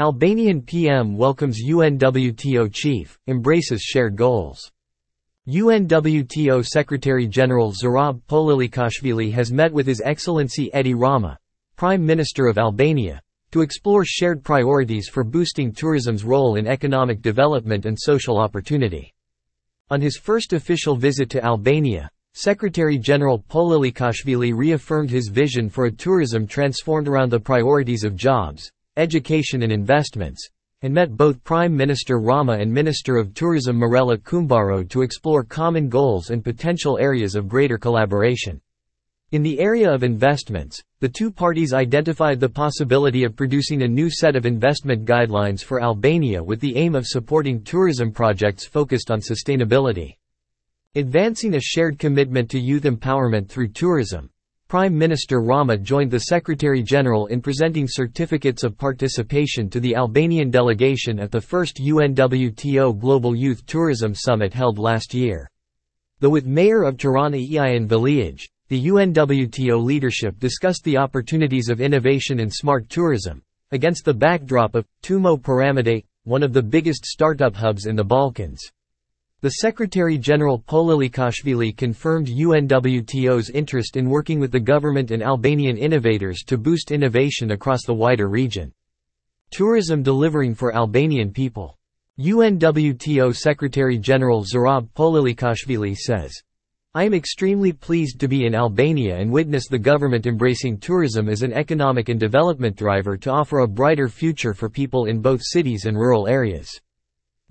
Albanian PM welcomes UNWTO chief, embraces shared goals. UNWTO Secretary-General Zurab Pololikashvili has met with His Excellency Edi Rama, Prime Minister of Albania, to explore shared priorities for boosting tourism's role in economic development and social opportunity. On his first official visit to Albania, Secretary-General Pololikashvili reaffirmed his vision for a tourism transformed around the priorities of jobs, education and investments, and met both Prime Minister Rama and Minister of Tourism Mirela Kumbaro to explore common goals and potential areas of greater collaboration. In the area of investments, the two parties identified the possibility of producing a new set of investment guidelines for Albania with the aim of supporting tourism projects focused on sustainability. Advancing a shared commitment to youth empowerment through tourism, Prime Minister Rama joined the Secretary-General in presenting certificates of participation to the Albanian delegation at the first UNWTO Global Youth Tourism Summit held last year. Though with Mayor of Tirana Erion Veliaj, the UNWTO leadership discussed the opportunities of innovation and smart tourism, against the backdrop of Tumo Piramide, one of the biggest startup hubs in the Balkans. The Secretary-General Pololikashvili confirmed UNWTO's interest in working with the government and Albanian innovators to boost innovation across the wider region. Tourism delivering for Albanian people. UNWTO Secretary-General Zurab Pololikashvili says, I am extremely pleased to be in Albania and witness the government embracing tourism as an economic and development driver to offer a brighter future for people in both cities and rural areas.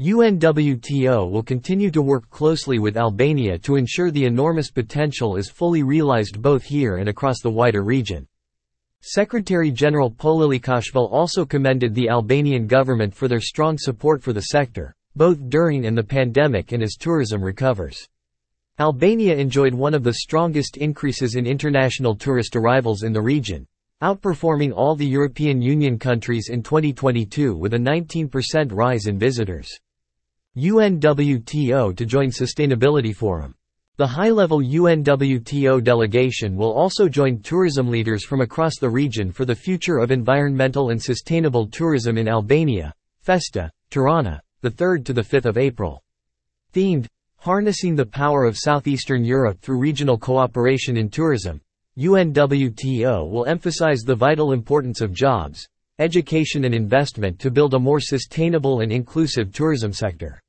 UNWTO will continue to work closely with Albania to ensure the enormous potential is fully realized both here and across the wider region. Secretary-General Pololikashvili also commended the Albanian government for their strong support for the sector, both during and the pandemic and as tourism recovers. Albania enjoyed one of the strongest increases in international tourist arrivals in the region, outperforming all the European Union countries in 2022 with a 19% rise in visitors. UNWTO to join Sustainability Forum. The high-level UNWTO delegation will also join tourism leaders from across the region for the future of environmental and sustainable tourism in Albania, Festa, Tirana, the 3rd to the 5th of April. Themed, Harnessing the Power of Southeastern Europe Through Regional Cooperation in Tourism, UNWTO will emphasize the vital importance of jobs, education and investment to build a more sustainable and inclusive tourism sector.